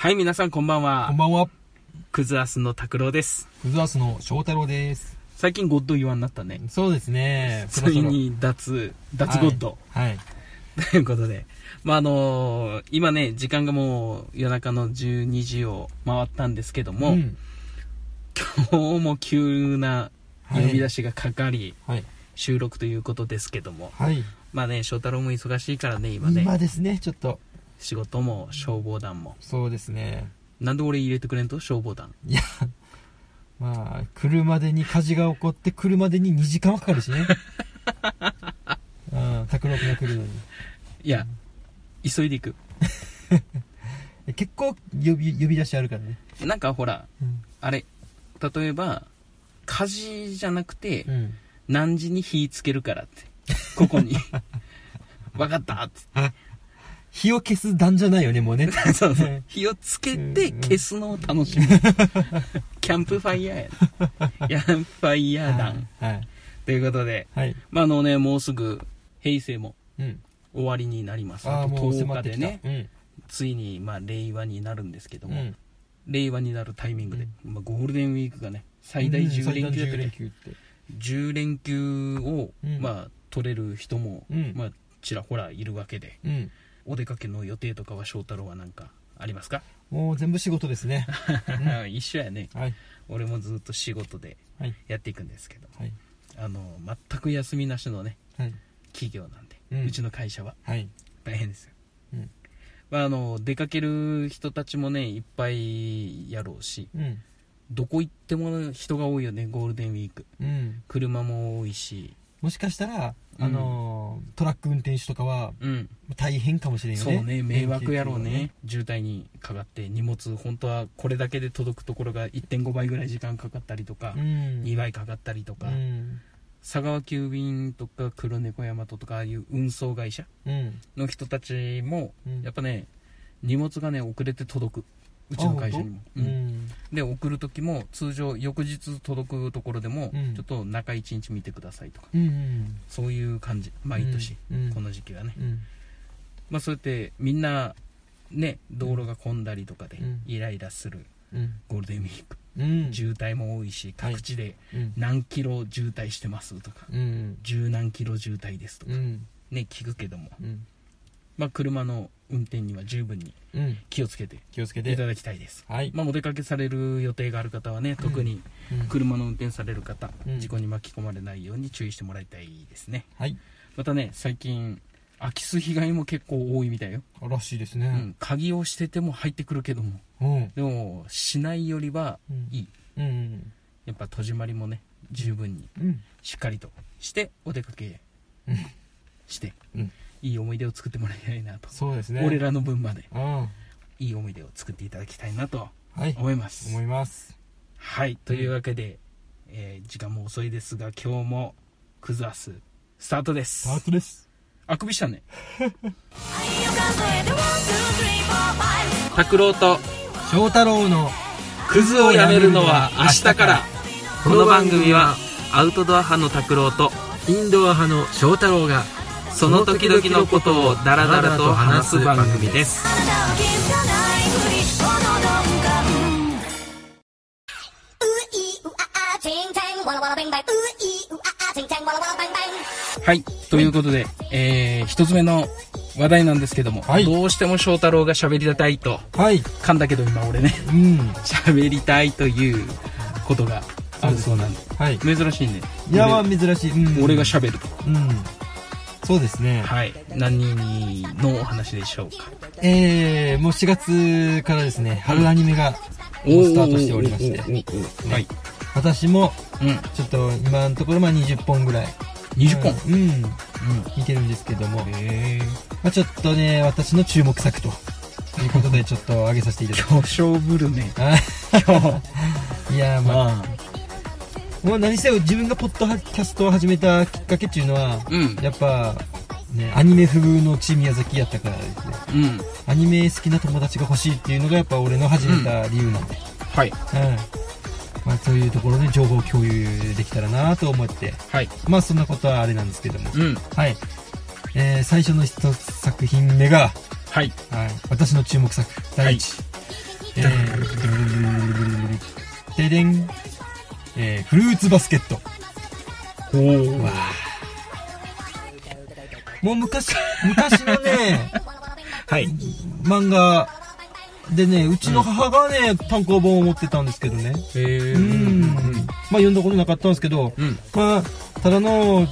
はい、皆さんこんばんは。こんばんは。クズアスの拓郎です。クズアスの翔太郎です。最近ゴッド言わんなったね。そうですね。そついに脱、脱ゴッド。はい。ということで。まあ、あのー今ね、時間がもう夜中の12時を回ったんですけども、ん今日も急な呼び出しがかかり、はい。収録ということですけども、はい。まあね、翔太郎も忙しいからね、今ね、今ですね、ちょっと。仕事も消防団も。そうですね。なんで俺入れてくれんと？消防団。いや、まあ、来るまでに火事が起こって、来るまでに2時間はかかるしね。うん、拓郎君が来るのに。いや、急いでいく。結構呼び、呼び出しあるからね。なんかほら、うん。あれ、例えば、火事じゃなくて、うん。何時に火つけるからって。ここに。わかったって。火を消す段じゃないよね、もうね。そうそう。火をつけて消すのを楽しむ。キャンプファイヤーや。キャンプファイヤー団。はい。ということで、はい。まあ、あのね、もうすぐ、平成もうん。終わりになります。あともう10迫ってきた。日でね、うん。ついに、まあ、令和になるんですけども、うん。令和になるタイミングで、まあ、ゴールデンウィークがね、最大10連休だった10連っけ休って。10連休を、うんまあ、取れる人も、うんまあ、ちらほらいるわけで、うん。お出かけの予定とかは翔太郎は何かありますか、もう全部仕事ですね。一緒やねはい。俺もずっと仕事ではい。やっていくんですけどはい。あの全く休みなしのねはい。企業なんで、ううんちの会社ははい。大変ですよ、うんまあ、あの出かける人たちもねいっぱいやろうしうん。どこ行っても人が多いよねゴールデンウィークうん。車も多いしもしかしたら、うんあのートラック運転手とかはうん大変かもしれんよね。そうね迷惑やろうね渋滞にかかって荷物本当はこれだけで届くところが1.5倍ぐらい時間かかったりとか、中うん。2倍かかったりとか、うん。佐川急便とか黒猫大和とかああいう運送会社うん。の人たちもうんやっぱね荷物がね遅れて届くうちの会社にも、ううんん。で送る時も通常翌日届くところでも、うんちょっと中1日見てくださいとかうん。そういう感じ毎年、うんこの時期はね、うん。まあそうやってみんなね道路が混んだりとかでうんイライラするうん。ゴールデンウィーク、うん。渋滞も多いし各地でうん。何キロ渋滞してますとかうん。十何キロ渋滞ですとかうん。ね聞くけどもうん。まあ車の運転には十分にうん。気をつけて気をつけて。いただきたいですはい。まあお出かけされる予定がある方はね特にうん車の運転される方うん事故に巻き込まれないように注意してもらいたいですねはい。またね最近空き巣被害も結構多いみたいよ、らしいですね。うん、鍵をしてても入ってくるけどもうん。でもしないよりはうんいいうん。やっぱ戸締まりもね十分にうん。しっかりとしてお出かけうんして、うんいい思い出を作ってもらいたいなと、そうですね。俺らの分までうん。いい思い出を作っていただきたいなとはい。思います思います。はいというわけで、えー時間も遅いですが今日もクズアススタートですスタートです。あくびしたね拓郎と翔太郎のクズをやめるのは明日からこの番組はアウトドア派の拓郎とインドア派の翔太郎がその時々のことをダラダラと話す番組ですはいということで、えー、一つ目の話題なんですけども、はいどうしても翔太郎が喋りたいとはい。噛んだけど今俺ねうん。喋りたいということがあるそうなんではい。珍しいねいや、まあ珍しい。うん俺が喋るとうん。そうですね。はい。何のお話でしょうか？えー、もう4月からですね、春アニメがもうスタートしておりまして、はい。私もうん。ちょっと今のところまあ20本ぐらい。20本？うん。うん。うん見てるんですけども、まあちょっとね、私の注目作と。いうことでちょっと上げさせていただき巨匠ぶるねます。今日いやーまあ、まあ何せよ自分がポッドキャストを始めたきっかけっていうのは、うんやっぱ、ね、アニメ風のチーム宮崎やったからですね。うんアニメ好きな友達が欲しいっていうのがやっぱ俺の始めた理由なんで。はいうん。まあそういうところで情報共有できたらなと思って、はいまあそんなことはあれなんですけども。うんはい。えー、最初の一作品目が、はいはい、私の注目作、第一、えー、ででん。えー、フルーツバスケット。おーわもう昔、昔のね、はい。漫画でね、うちの母がね、単行本を持ってたんですけどね。えー。うん。まあ読んだことなかったんですけど、うん。まあ、ただの、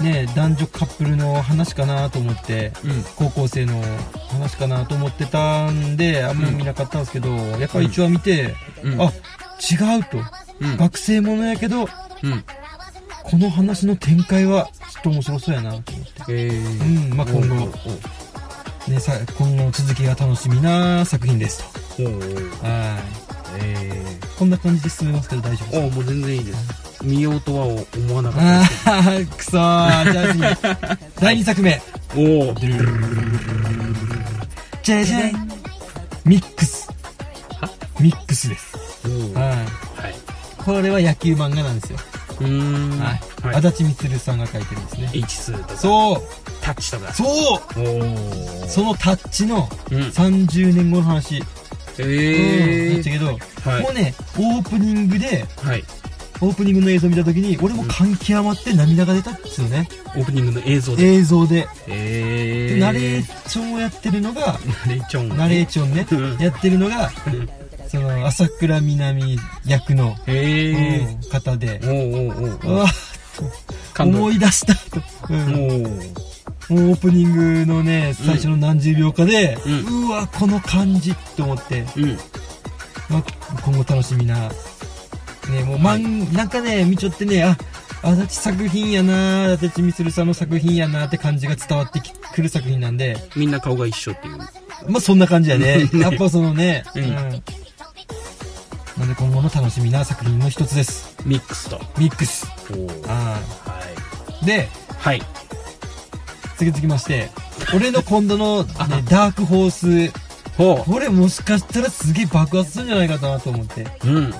ね、男女カップルの話かなと思って、うん。高校生の話かなと思ってたんで、あんまり見なかったんですけど、やっぱり一話見て、うん。あ、違うと。うん。学生ものやけど、うん。この話の展開はちょっと面白そうやなと思って。えうー。ん、まあ今後、ね、さ今後の続きが楽しみな作品ですおー。と。はい。えこんな感じで進めますけど大丈夫ー。ですおー、もう全然いいです。見ようとは思わなかったあくそー。じゃあ次。第2作目。おー。じゃじゃん。ミックス。ミックスです。おー。はい。はい。これは野球漫画なんですよ。うーん。はい。はい。足立みつるさんが書いてるんですね。H 数とか。そうタッチとか。そう。そのタッチのうん。30年後の話。うん。えー。だったけど、はいもうね、オープニングで、はい。オープニングの映像を見た時に、俺も感極まって涙が出たんですよね。オープニングの映像で。映像で。えー。でナレーションをやってるのが、ナレーション。ナレーションねうん、やってるのが、の、朝倉みなみ役の、方でー。、おうわ、感動。思い出したと。うんオープニングのね、最初の何十秒かで、ううわ、この感じと思って、うん。まあ、今後楽しみな、ね、もう、まん、なんかね、見ちょってね、あ、足立作品やな足立みつるさんの作品やなって感じが伝わってきくる作品なんで、みんな顔が一緒っていう。まあそんな感じやね。ねやっぱそのね、うんなんで今後の楽しみな作品の一つです。ミックスと。ミックス。はい。ーで、はい。次続きまして、俺の今度の、ねあ、ダークホース、ほこれもしかしたらすげえ爆発するんじゃないかなと思って、う。うん。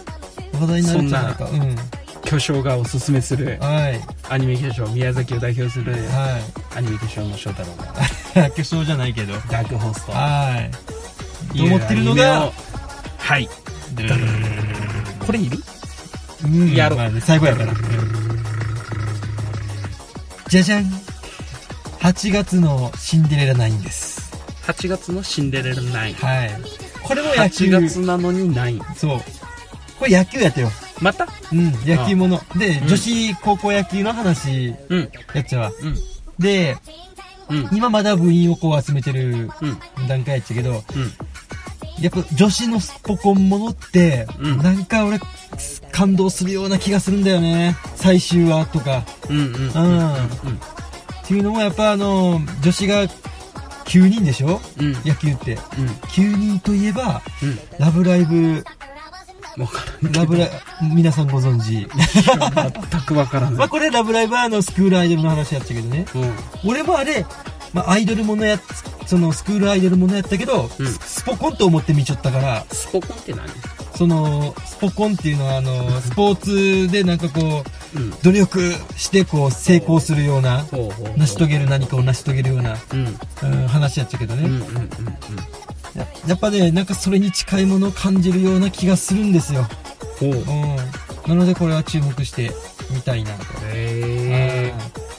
話題になるんじゃないか。うん。巨匠がおすすめする、はい。アニメ巨匠、宮崎を代表する、はアニメ巨匠の翔太郎が、い。巨匠じゃないけど。ダークホースと。はい。と思ってるのがいこれいる？うんやろうまあね最後やから。じゃじゃん。8月のシンデレラ9です。?8 月のシンデレラ9。はい。これも野球。8月なのに9。そう。これ野球やったよ。また？うん、野球もの。で、うん女子高校野球の話うん。やっちゃうわ。うん。で、うん。今まだ部員をこう集めてるうん。段階やっちゃうけど、うん。やっぱ女子のスポコンものって、うんなんか俺、感動するような気がするんだよね。最終話とか。うん。うん。うんうん。っていうのもやっぱあの、女子が9人でしょ？うん。野球って。うん。9人といえば、うん。ラブライブ、わからん。ラブライ、皆さんご存知。全くわからない。まあこれラブライブはあのスクールアイドルの話やったけどね。うん。俺もあれ、まあアイドルものや、そのスクールアイドルものやったけど、うんススポコンと思って見ちゃったから、スポコンって何？その、スポコンっていうのはあの、スポーツでなんかこう、うん。努力してこう成功するような、ほうほう。成し遂げる何かを成し遂げるような、うん。うん、話やったけどね。うん。うん。うん。ややっぱね、なんかそれに近いものを感じるような気がするんですよ。ほう。うん。なのでこれは注目してみたいなと。へー。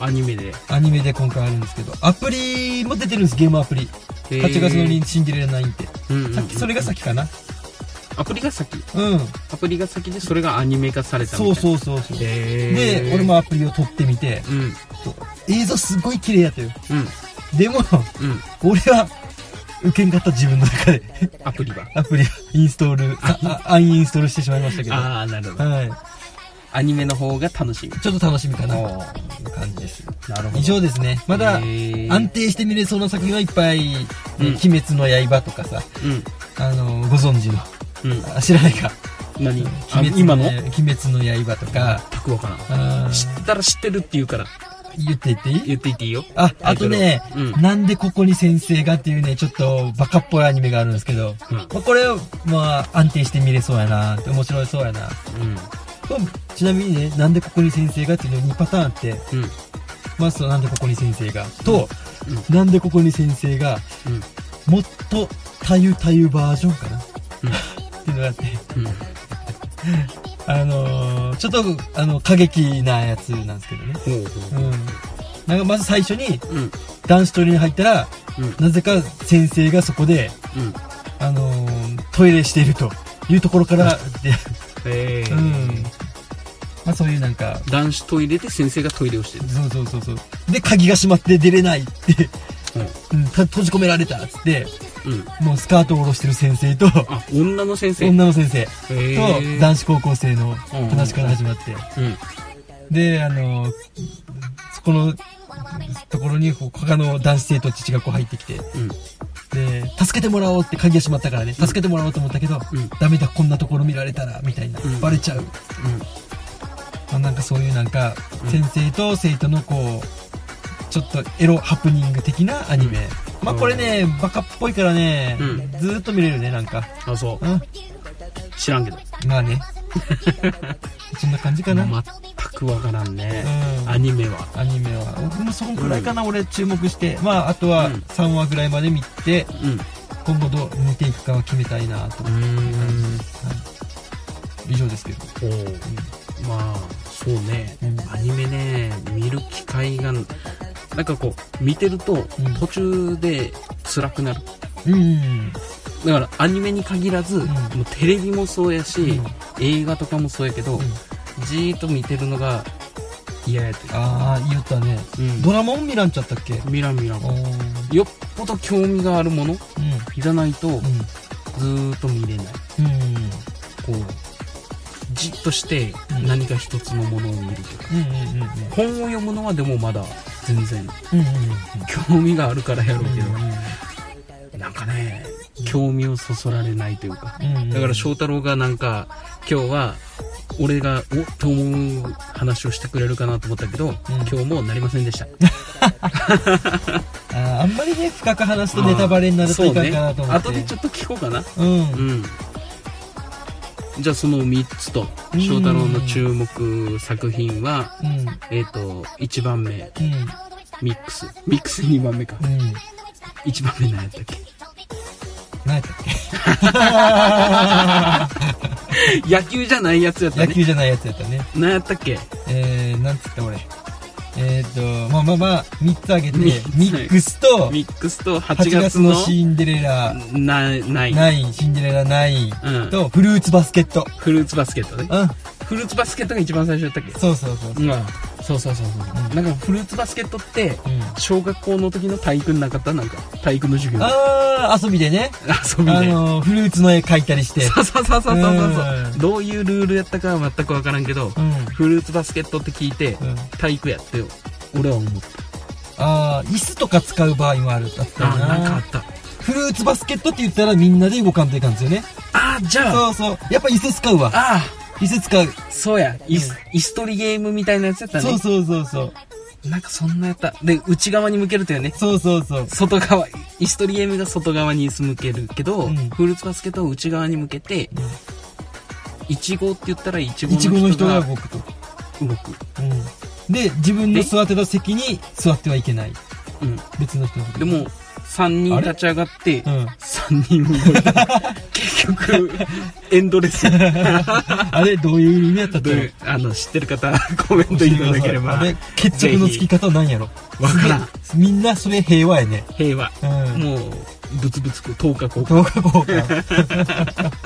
アニメで。アニメで今回あるんですけど、アプリも出てるんです、ゲームアプリ。へー8月のにシンデレラ9って。うんうんさっき、それが先かな？アプリが先？うん。アプリが先でそれがアニメ化されたそううそうそうそう。で、俺もアプリを撮ってみて、うん映像すごい綺麗やったよ。うんでも、うん俺は、受けんかった自分の中で、アプリは？アプリをインストール、ああアンインストールしてしまいましたけど。はああなるほどい。アニメの方が楽しみ。ちょっと楽しみかな、感じです。なるほど。以上ですね。まだ、安定して見れそうな作品はいっぱい、ねうん。鬼滅の刃とかさ、うん。あの、ご存知の、うん。あ知らないか。何？あ鬼滅今の？鬼滅の刃とか、全くわからんあー。知ってたら知ってるって言うから。言って言っていい？言っていっていいよ。あ、あとね、うん。なんでここに先生がっていうね、ちょっとバカっぽいアニメがあるんですけど、うん。まあ、これは、まあ、安定して見れそうやなって、面白いそうやな。うん。とちなみにね、なんでここに先生がっていうの2パターンあって、うんまず、なんでここに先生が、と、うなんでここに先生が、うんもっとたゆたゆバージョンかな。っていうのがあって、うん。あのー、ちょっと、あの、過激なやつなんですけどね。ほううん。なんかまず最初に。男子トイレに入ったら、うん。なぜか先生がそこで、うん。あのー、トイレしているというところから、で、えーうん。まあそういうなんか、男子トイレで先生がトイレをしてる。そうそうそうそう。で、鍵が閉まって出れないって、うん、た閉じ込められたっつって、うん。もうスカートを下ろしてる先生と、あ、女の先生。女の先生へとー男子高校生の話から始まって、うん。で、あの、そこのところに他の男子生徒たちがこう入ってきて、うん。で、助けてもらおうって鍵が閉まったからね、助けてもらおうと思ったけど、うんダメだ、こんなところ見られたら、みたいな、うんバレちゃう。まあ、なんかそういうなんか、うん先生と生徒のこう、ちょっとエロハプニング的なアニメ。まあこれね、バカっぽいからね、うんずーっと見れるね、なんか。あ、そう。うん。知らんけど。まあね。そんな感じかな。全くわからんね。うんアニメは。アニメは。僕もそのくらいかな、俺注目して。まあ、あとはうん3話ぐらいまで見て、うん。今後どう見ていくかは決めたいなとう思って。ん。はい以上ですけど。おうまあ、そうねうん。アニメね、見る機会が、なんかこう、見てるとうん、途中で辛くなる。うん。だから、アニメに限らず、んもうテレビもそうやし、うん映画とかもそうやけど、うんじーっと見てるのが嫌やって。ああ、言ったね。うんドラマも見らんちゃったっけ？ミランミランお。ーよっぽど興味があるものうん。じゃないと、うん。ずーっと見れない。うん。こう、としてうん何か一つのものを見るとか。うんうんうんうん。本を読むのはでもまだ全然うんうん興味があるからやろうけど、うん。なんかね、興味をそそられないというか。うんうん。だから翔太郎がなんか、今日は、俺が、おっと思う話をしてくれるかなと思ったけど、今日もなりませんでした。あーあんまりね、深く話すとネタバレになるといかんかなと思って。後でちょっと聞こうかな。うん。うん。じゃあその3つと、うん翔太郎の注目作品は、うん。えっ、と、1番目、うん。ミックス。ミックス2番目か。うん。1番目何やったっけ？何やったっ 野球じゃないやつやっけたね。野球じゃないやつやったね。何やったっけ？えー、なんつった俺？えーっと、まあまあまあ、3つあげて、ミックスと、ミックスと8 8月月ののシンデレラな、ない。9、シンデレラ9うん。と、フルーツバスケット。フルーツバスケットね。うん。フルーツバスケットが一番最初やったっけ？そうそうそう。うん。そうそうそうそう。うんなんかフルーツバスケットって、うん。小学校の時の体育なかったなんか、体育の授業。あー、遊びでね。遊びで。あの、フルーツの絵描いたりして。そうそうそうそうそうそううんどういうルールやったかは全くわからんけど、うん。フルーツバスケットって聞いて、うん。体育やってよ。俺は思った。あー、椅子とか使う場合もある。だったよあ、なんかあなっ。た。フルーツバスケットって言ったらみんなで動かんといかんですよね。あ、じゃあ、そうそう。やっぱ椅子使うわ。あ椅子使う。そうや。イス、イス取りゲームみたいなやつやったね。そうそうそうそう。なんかそんなやった。で、内側に向けるとよね。そうそうそう。外側、イス取りゲームが外側に向けるけど、うんフルーツバスケットは内側に向けて、イチゴって言ったらいちごのの人が人が動くと。動く。うん。で、自分の座ってた席に座ってはいけない。うん。別の人でも、3人立ち上がって、うん。3人動いた。結局、エンドレス。あれ、どういう意味やったっけ？どういうあの、知ってる方、コメントいただければあ。れ、決着のつき方なんやろ？わからん。みんなそれ平和やね。平和。うん。もう、ブツブツこう、10日こ10日後か。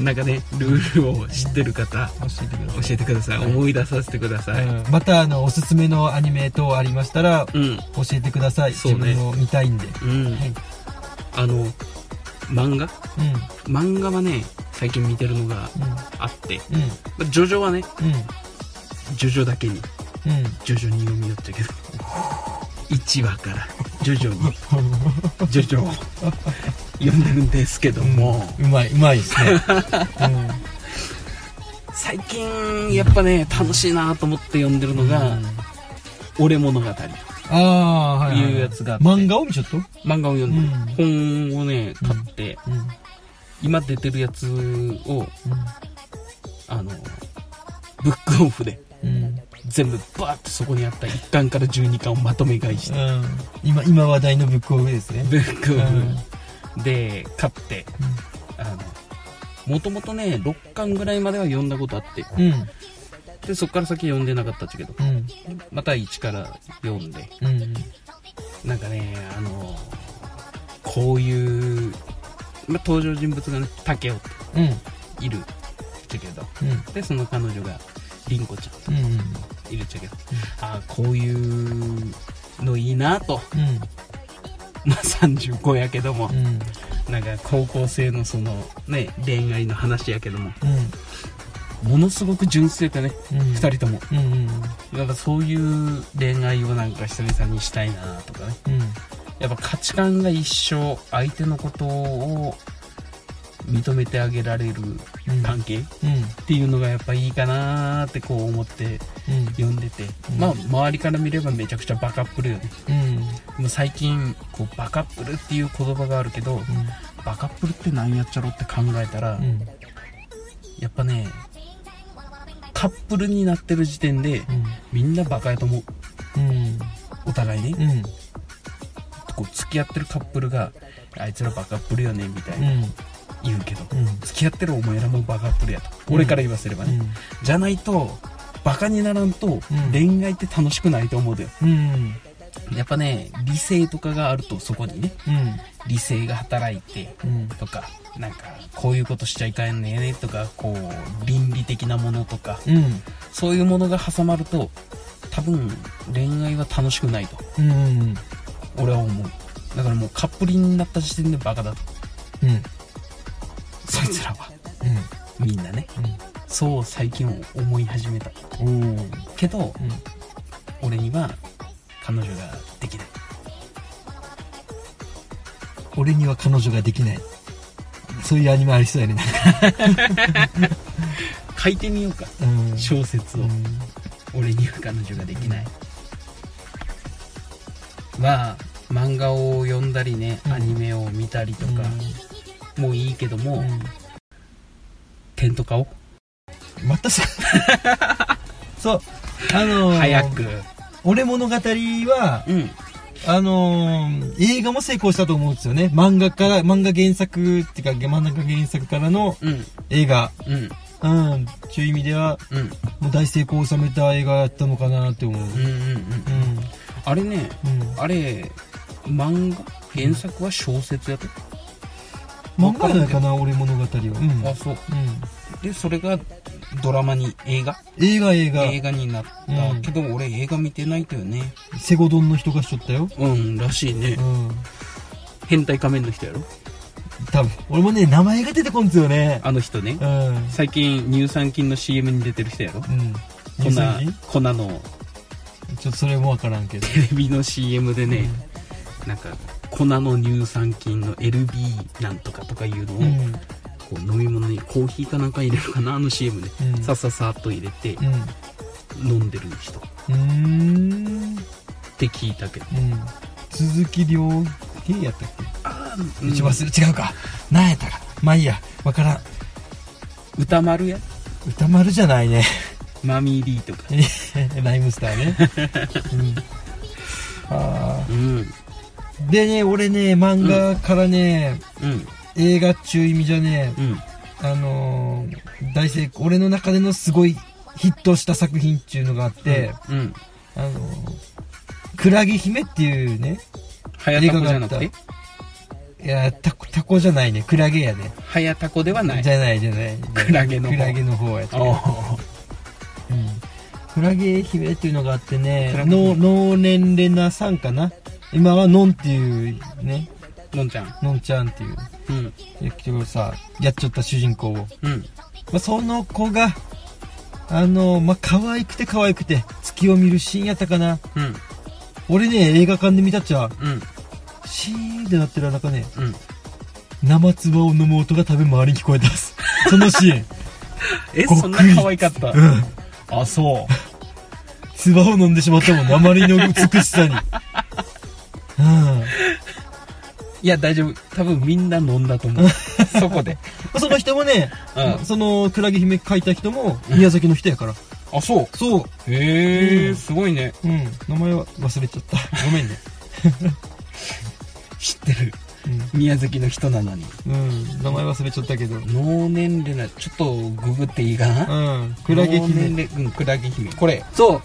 なんかね、ルールを知ってる方、教えてください。教えてください。思い出させてください。うんまた、あの、おすすめのアニメ等ありましたら、うん。教えてください。そうね自分も見たいんで。うん。はい。あの、漫画？うん。漫画はね、最近見てるのがあって、うん。まあジョジョはね、うん。ジョジョだけに、うん。ジョジョに読み寄ったけど、1話から、ジョジョに、ジョジョを読んでるんですけども、うまい、うまいですね。最近、やっぱね、楽しいなと思って読んでるのが、うん俺物語。ああ、はいはいはい。いうやつがあって漫画を見ちゃった漫画を読んでる。うん本をね、買って。今出てるやつを、あの、ブックオフで、うん。全部バーってそこにあった1巻から12巻をまとめ買いして、うん。今、今話題のブックオフですね。ブックオうんフで買ってあのもともとね6巻ぐらいまでは読んだことあってうん。うん。でそっから先読んでなかったっちゃけどうん。また一から読んでうん。なんかねあのこういう、まあ、登場人物がね竹雄ってうん。いるっちゃけどうん。でその彼女が凛子ちゃんうん。いるっちゃけど、ああこういうのいいなとまあ35やけどもうん。うん。なんか高校生のそのね恋愛の話やけどもうん。ものすごく純粋だね、うん。2人ともうん。うん。なんかそういう恋愛をなんか久々にしたいなとかねうん。やっぱ価値観が一緒相手のことを認めてあげられるうん。関係っうん。ていうのがやっぱいいかなってこう思ってうん。読んでて、うんまあ周りから見ればめちゃくちゃバカップルよねうん。もう最近こうバカップルっていう言葉があるけどバカップルって何やっちゃろって考えたら、うん。やっぱねカップルになってる時点でみんなバカやと思ううん。お互いね、うん。こう付き合ってるカップルがあいつらバカップルよねみたいなうん。言うけど、うん。付き合ってるお前らもバカップルやと、うん俺から言わせればね、うん。じゃないとバカにならんとん恋愛って楽しくないと思うだようん。やっぱね理性とかがあるとそこにねうん。理性が働いてうん。とかなんかこういうことしちゃいかんねとかこう倫理的なものとかうん。そういうものが挟まると多分恋愛は楽しくないとうん。俺は思うだからもうカップリになった時点でバカだとうん。そいつらはみんなねそう最近思い始めた。けどうん。俺には彼女ができない俺には彼女ができない。そういうアニメありそうやね。書いてみようかうん。小説を、うん。俺には彼女ができない、まあ漫画を読んだりね、うんアニメを見たりとか、もういいけども、うん。テント買おうまたさ、そう、あのー早く俺物語は、うんあのー映画も成功したと思うんですよね。漫画から、漫画原作っていうか、漫画原作からのうん映画。うんうん。という意味では、うんもう大成功を収めた映画やったのかなって思う。うんうんうんうん。あれねうん。あれ漫画？原作は小説やと、漫画じゃないかな、俺物語は。うん。あそううん。でそれがドラマに映画？映画映画。映画になった、うんけど俺映画見てないとよねセゴドンの人がしとったよ。うんらしいねうん。変態仮面の人やろ？多分、俺もね、名前が出てこんですよね。あの人ねうん。最近乳酸菌の CM に出てる人やろ？うん。粉粉のちょっとそれもわからんけど。テレビの CM でね、なんか粉の乳酸菌の LB なんとかとかいうのを、うん。こう飲み物にコーヒーかなんか入れるかなあの CM で、うんさっさっさっと入れてうん。飲んでる人っ。て聞いたけど、うん。鈴木亮平やったっあけ一番する、違うか。何やったか。まあいいや。わからん。歌丸や？歌丸じゃないね。マミーリーとか ライムスターね。うん。あうんーでね、俺ね、漫画からね、うん。映画っちゅう意味じゃね、うん。あのー大成功、俺の中でのすごいヒットした作品っていうのがあって、うん。あのークラゲ姫っていうね、映画がいや、タコ、タコじゃないね、クラゲやね。早タコではない。じゃないじゃない。クラゲの方。クラゲの方やった。おうん。クラゲ姫っていうのがあってねクラ、ゲの脳年レナさんかな今はノンっていうね、のんちゃんノンちゃんっていう、うん結局さ、やっちゃった主人公を。まうんあ、その子が、あの、まあ、可愛くて可愛くて、月を見るシーンやったかな。うん俺ね、映画館で見たっちゃ、うんシーンってなってる中ね、うん生唾を飲む音が多分周りに聞こえたっす。そのシーン。えそんな可愛かった？うん。あそう 唾を飲んでしまったもん、あまりの美しさに。うん。いや大丈夫。多分みんな飲んだと思う。そこで。その人もね、うん。そのクラゲ姫書いた人も宮崎の人やから。あそう。そう。へえ、うん。すごいね。うん。名前は忘れちゃった。ごめんね。知ってる。う宮崎の人なのに。うん。名前忘れちゃったけど。脳年齢なちょっとググっていいかな？うん。クラゲ脳年姫齢うんクラゲ姫。これ。そう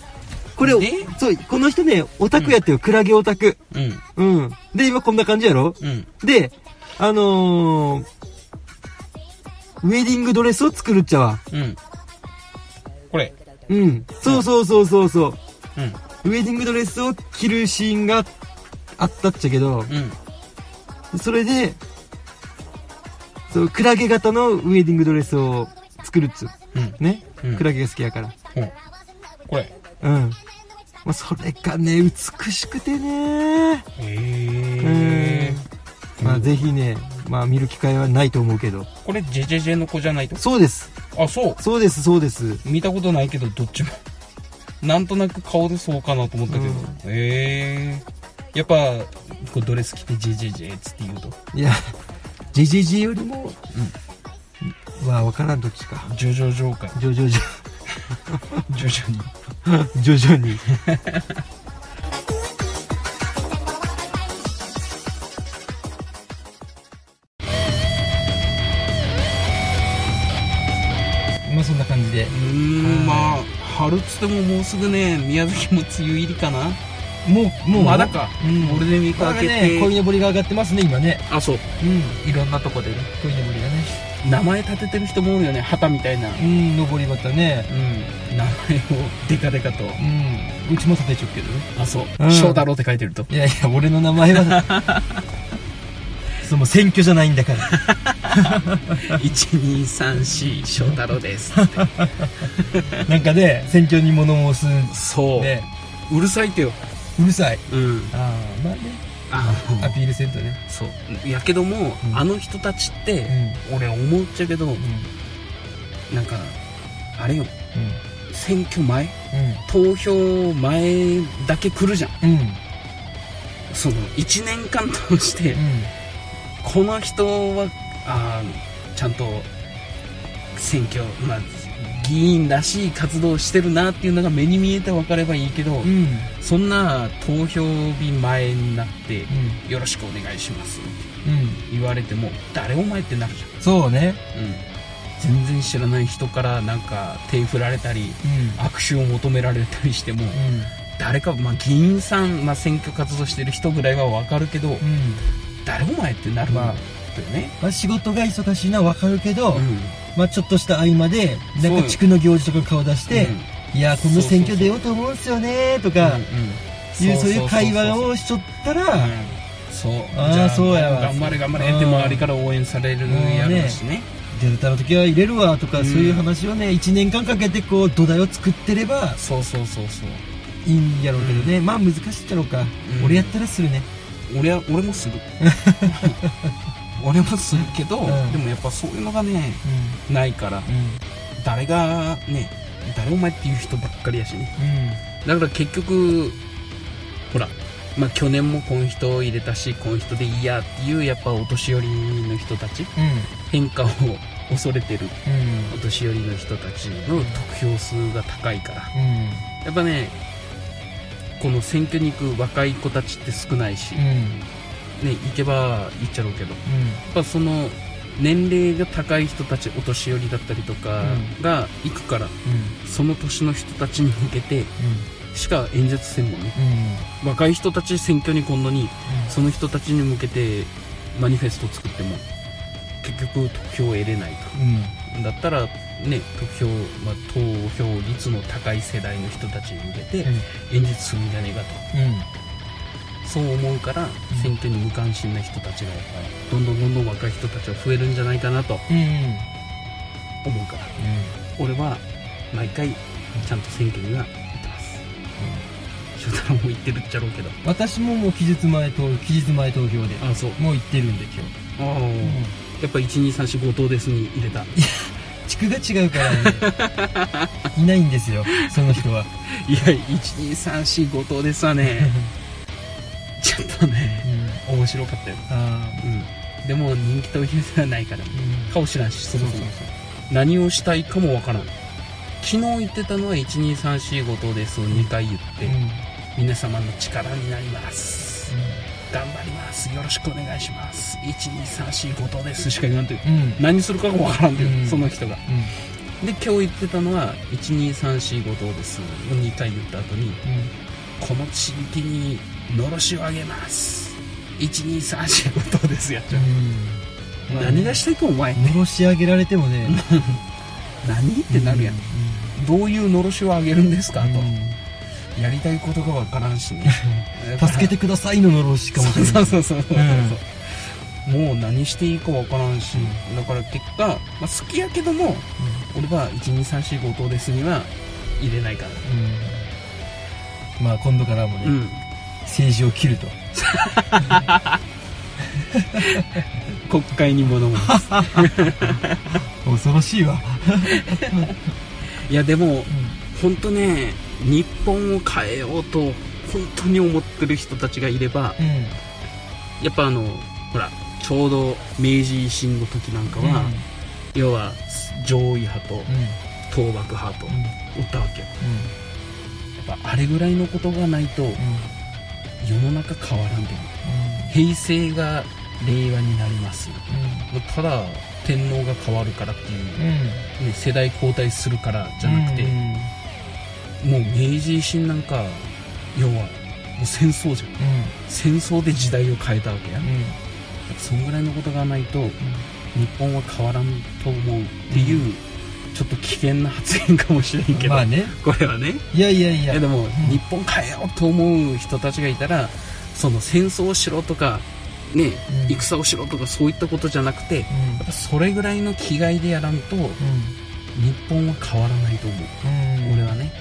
これで？そうこの人ねオタクやってよ。クラゲオタク。うん。うん。で今こんな感じやろ？うん。であのーウェディングドレスを作るっちゃわ。うん。これ。うん。そうそうそうそうそう。うん。ウェディングドレスを着るシーンがあったっちゃけどうん。それでそうクラゲ型のウェディングドレスを作るっつう。うん。ね、うん。クラゲが好きやから。ほう。これ。うんまあ、それがね美しくてね。へえうん。まあぜひねまあ見る機会はないと思うけど。これジェジェジェの子じゃないと？そうです。あそう。そうですそうです。見たことないけどどっちも。なんとなく顔でそうかなと思ったけど、うん。へえやっぱこうドレス着てジェジェジェっつって言うと。いや JJJ よりもうん。わからんどっちか。ジョジョジョーか徐々に 徐々に。徐々に。まあそんな感じで。うーんまあ春っつってももうすぐね宮崎も梅雨入りかな。もうもうまだか、うん。ゴールデンウィーク明けて、ね鯉のぼりが上がってますね今ね。あそう。うん。いろんなとこでね鯉のぼりがね名前立ててる人もおるよね。旗みたいな。うんのぼり旗ね。うん。名前をデカデカと。うん。うちも立てちゃうけど。ねあそう。うん。翔太郎って書いてると。いやいや俺の名前は。そうもう選挙じゃないんだから。1234翔太郎ですって。なんかね選挙に物申す。そう、ね。うるさいってよ。うるさい。うん。ああまあね。あ アピールせんとね。そう。やけども、うん。あの人たちって、うん。俺思っちゃうけど、うん。なんかあれよ。選挙前？う投票前だけ来るじゃん。んうん。その1年間通して、うん。この人はあーちゃんと選挙まあ議員らしい活動をしてるなっていうのが目に見えて分かればいいけど、うん。そんな投票日前になって、うん。よろしくお願いします。ってうん。言われても誰お前ってなるじそうね。ゃん、うん、全然知らない人からなんか手振られたりうん。握手を求められたりしてもうん。誰か、まあ、議員さん、まあ、選挙活動してる人ぐらいは分かるけど、うん。誰お前ってなるんだよね、まあ仕事が忙しいのはわかるけどうんまあちょっとした合間でなんか地区の行事とか顔出してうん。いや今度選挙出ようと思うんすよねとかうんいうそういう会話をしちょったらそう。あそうやわ。頑張れ頑張れって周りから応援されるやろうしね。デルタの時は入れるわとかうん。そういう話をね1年間かけてこう土台を作ってればそうそうそうそう。いいんやろうけどね。まあ難しいっちゃろうか。うん。俺やったらするね。俺は俺もする 俺もするけど、うん。でもやっぱそういうのがねうないから。ん。誰がね誰お前っていう人ばっかりやしね。うん。だから結局ほらまあ去年もこの人入れたしこの人でいいやっていうやっぱお年寄りの人たちうん。変化を恐れてるうん。お年寄りの人たちの得票数が高いから。うん。やっぱねこの選挙に行く若い子たちって少ないし、うんね、行けば行っちゃろうけど。やっぱその年齢が高い人たちお年寄りだったりとかうん。が行くから、うん。その年の人たちに向けてしか演説せんもんね。うん。若い人たち選挙に来んのにその人たちに向けてマニフェスト作っても結局得票を得れないうん。とだったらね得票、まあ、投票率の高い世代の人たちに向けて演説するんじゃねえかと。うんそう思うから、選挙に無関心な人たちがやっぱどんどんどんどん若い人たちは増えるんじゃないかなとうん思うから。俺は毎回ちゃんと選挙には行ってます。翔太郎も行ってるっちゃろうけど。私ももう期日前投期日前投票であそう。もう行ってるんで今ああ、日やっぱ1234号棟ですに入れた。地区が違うからね。いないんですよその人は。いや1234号棟ですわね ちょっとね。うん。面白かったよ。あうん。でも人気投票ではないからーうん。顔知らんしそもそも。何をしたいかもわからん。昨日言ってたのは1234号棟ですを2回言って、うん。皆様の力になります。頑張ります。よろしくお願いします。12345頭ですしか言わんという。うん。何するかがわからんという、うん。その人が。で今日言ってたのは12345頭ですを2回言った後にこの地域にのろしをあげます。12345頭ですやっちゃう、うん。何がしたいかお前。のろし上げられてもね。何ってなるやん、どういうのろしをあげるんですか、うん。とやりたいことがわからんしね。助けてくださいののろしかもしれない。そうそうそうそうそう、もう何していいかわからんし、だから結果、まあ、好きやけども俺は12345頭ですには入れないから。うん。まあ今度からもね、うん政治を切ると。国会に物申す。恐ろしいわ、いやでも本当ね日本を変えようと本当に思ってる人たちがいればうん。やっぱあのほらちょうど明治維新の時なんかは、要は上位派と倒幕派とおったわけよ。やっぱあれぐらいのことがないと世の中変わらんでも平成が令和になります。ただ天皇が変わるからっていう、ね、世代交代するからじゃなくて、もう明治維新なんか要はもう戦争じゃん。戦争で時代を変えたわけや、やっぱそんぐらいのことがないと日本は変わらんと思うっていう、ちょっと危険な発言かもしれんけど、まあね。これはね。いやいやいや。でも、日本変えようと思う人たちがいたらその戦争をしろとかね、うん。戦をしろとかそういったことじゃなくてやうん。っぱそれぐらいの気概でやらんと日本は変わらないと思う、うん。俺はね。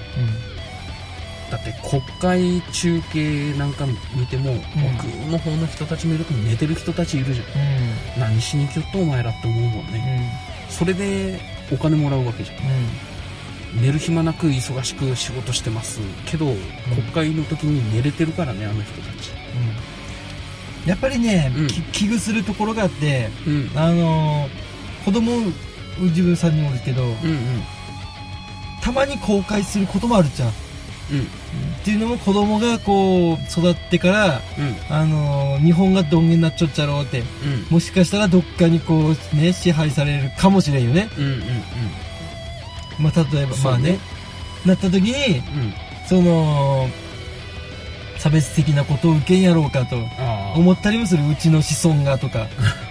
だって国会中継なんか見ても、奥の方の人たち見ると寝てる人たちいるじゃん。何しに来よっとお前らって思うもんね、それでお金もらうわけじゃん。寝る暇なく忙しく仕事してます。けど、国会の時に寝れてるからねあの人たち。やっぱりね、危惧するところがあってうん。あのー子供自分さんにもおるけどうんうん。たまに後悔することもあるじゃん、うんっていうのも子供がこう育ってからうん。あのー日本がどんげになっちゃっちゃろうってうん。もしかしたらどっかにこうね支配されるかもしれんよね。うんうんうん。まあ例えばまあね。なった時にうん。その差別的なことを受けんやろうかと思ったりもするうちの子孫がとか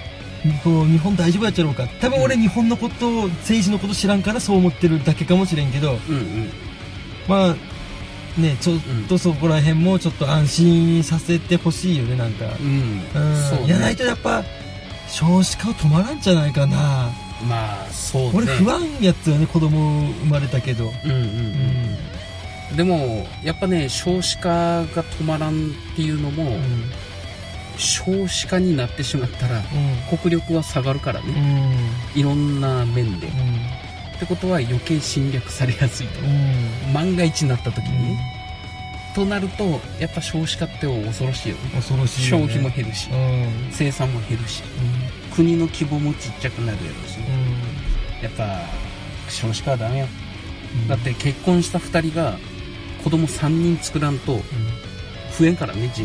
こう日本大丈夫やっちゃろうか。多分俺うん。日本のことを政治のこと知らんからそう思ってるだけかもしれんけどうんうん。まあねちょっとそこら辺もちょっと安心させてほしいよねなんか。うん。やないとやっぱ少子化は止まらんじゃないかな。まあそうね。俺不安やつよね子供生まれたけど。うんうんううん。でもやっぱね少子化が止まらんっていうのも、うん。少子化になってしまったらうん。国力は下がるからうね、ん。いろんな面で、うってことは余計侵略されやすいと、んうん。万が一になった時にね、となるとやっぱ少子化って恐ろしいよね。恐ろしいよね。消費も減るし、うん。生産も減るしう国の規模もちっちゃくなるやろうしやっぱ少子化はダメやうん。だって結婚した2人が子供3人作らんと増えんからね人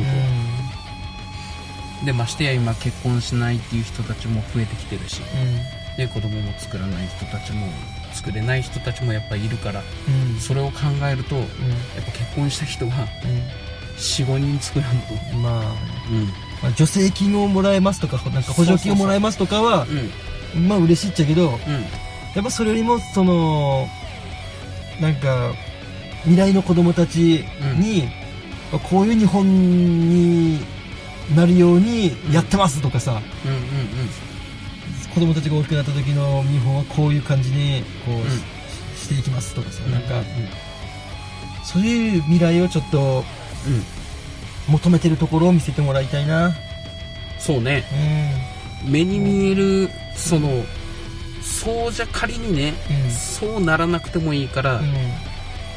口、でましてや今結婚しないっていう人たちも増えてきてるしで子供も作らない人たちも作れない人たちもやっぱいるからうん。うんそれを考えるとやっぱ結婚した人は45人作らんと。うんまあうん。まあ助成金をもらえますとかなんか補助金をもらえますとかはうん。まあ嬉しいっちゃけどうん。やっぱそれよりもそのなんか未来の子供たちに、こういう日本になるようにやってますとかさ、うんうん子供たちが大きくなった時の日本はこういう感じにこう、ん。ししていきますとかさ、うん。なんかそういう未来をちょっとうん。うん求めてるところを見せてもらいたいな。そうね。目に見えるそのそうじゃ仮にねうん。うんそうならなくてもいいから、うん。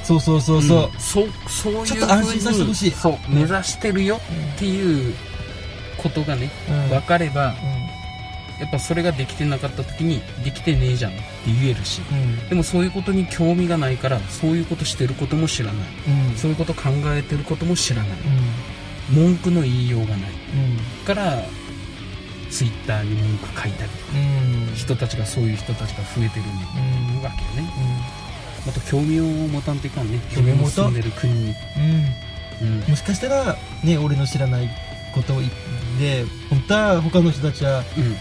そうそうそうそう、ん。そうそういうちょっと安心させてほしい。風にそう、うん目指してるよっていうことがね、うん。分かればうやっぱそれができてなかった時にできてねえじゃんって言えるしんうん。でもそういうことに興味がないからそういうことしてることも知らない。うん。そういうこと考えてることも知らない。文句の言いようがない。うん。からツイッターに文句書いたりうん。人たちがそういう人たちが増えてるうん。わけよね。もっと興味を持たんといかんね。興味を持たん。でる国。に、うん。うん。もしかしたらね俺の知らないことで本当は他の人たちはうん、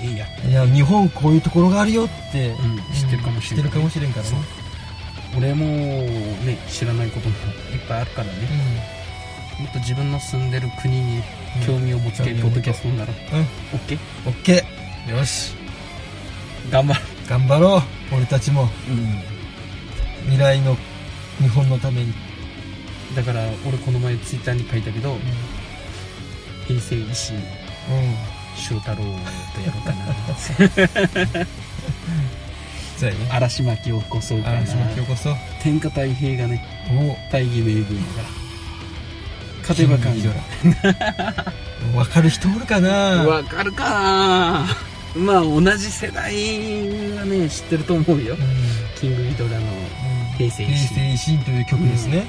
いいや、いや日本こういうところがあるよって、うん、知ってるかもしれない、知ってるかもしれんからね。俺もね知らないこともいっぱいあるからね、もっと自分の住んでる国に興味を持つけ、うんポッドキャストならうん、うん、OK オッケー。よし。頑張る頑張ろう俺たちも。うん。未来の日本のために、だから俺この前ツイッターに書いたけど平成維新。うん翔太郎とやろうかな。そうやね。嵐巻きを起こそうかな。嵐巻き起こそう。天下太平がねお。大義名分が勝てばかん金分かる人おるかな？わかるか。なまあ同じ世代はね知ってると思うよ。うん。キングギドラの平成維新。平成維新という曲ですね、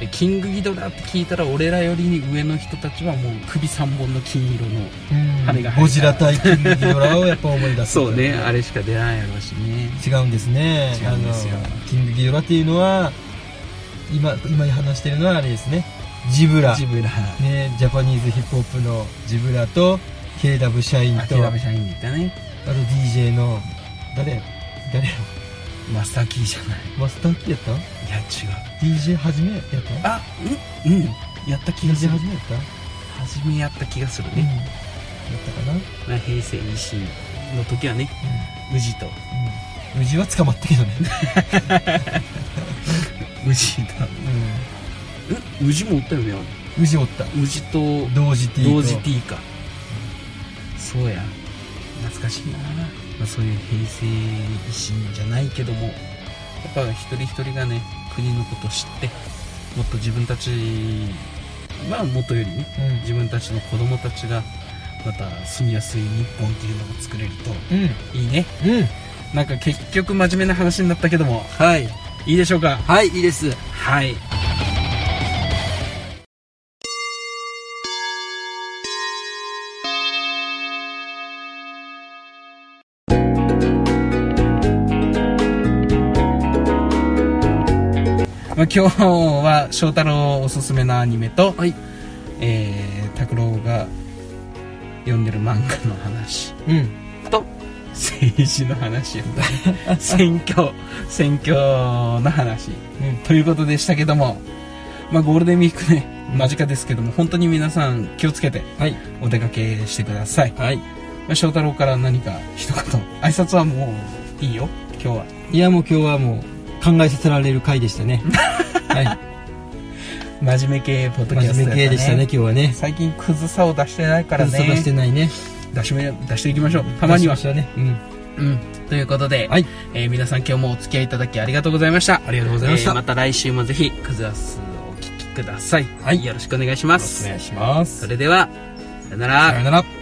でキングギドラって聞いたら俺らより上の人たちはもう首3本の金色のうん。羽が生えたゴジラ対キングギドラをやっぱ思い出すそうね。あれしか出ないやろうしね。違うんですね。違うんですよ。キングギドラっていうのは今今話してるのはあれですね。ジブラ。ジブラ。ねジャパニーズヒップホップのジブラと KW 社員と諦め社員にいたね。あと DJ の誰誰マスターキーじゃない。マスターキーやった？いや違う。DJ はじめやった？あうんうん。やった気がす DJ るはじめやった？初めやった気がするうん。やね、ったかな？まあ、平成維新の時はね宇治と。うん。宇治は捕まったけどね。宇治とうん。宇治もおったよね？宇治おった。宇治と同時 T と。同時 T か。そうや。懐かしいな、まあ、そういう平成維新じゃないけども。やっぱ一人一人がね国のことを知ってもっと自分たちまあもとよりねうん。自分たちの子供たちがまた住みやすい日本っていうのを作れるとうん。いいね。うん。なんか結局真面目な話になったけどもはい。いいでしょうか？はいいいです。はい今日は翔太郎おすすめのアニメと、はい。えー、拓郎が読んでる漫画の話。うん。と政治の話やったね。選挙選挙の話、ということでしたけども、まあ、ゴールデンウィークね間近ですけども本当に皆さん気をつけてはい。お出かけしてください、はい。まあ、翔太郎から何か一言。挨拶はもういいよ今日は。いやもう今日はもう考えさせられる回でしたね。はい。真面目系ポッドキャスト真面目系でしたね今日はね。最近クズさを出してないからね。探してないね。出しめ出していきましょう。たまには。ね。うん。うん。ということで、はい。えー皆さん今日もお付き合いいただきありがとうございました。ありがとうございました。えーまた来週もぜひクズアスをお聞きください、はい。よろしくお願いします。お願いします。それではさよなら。さよなら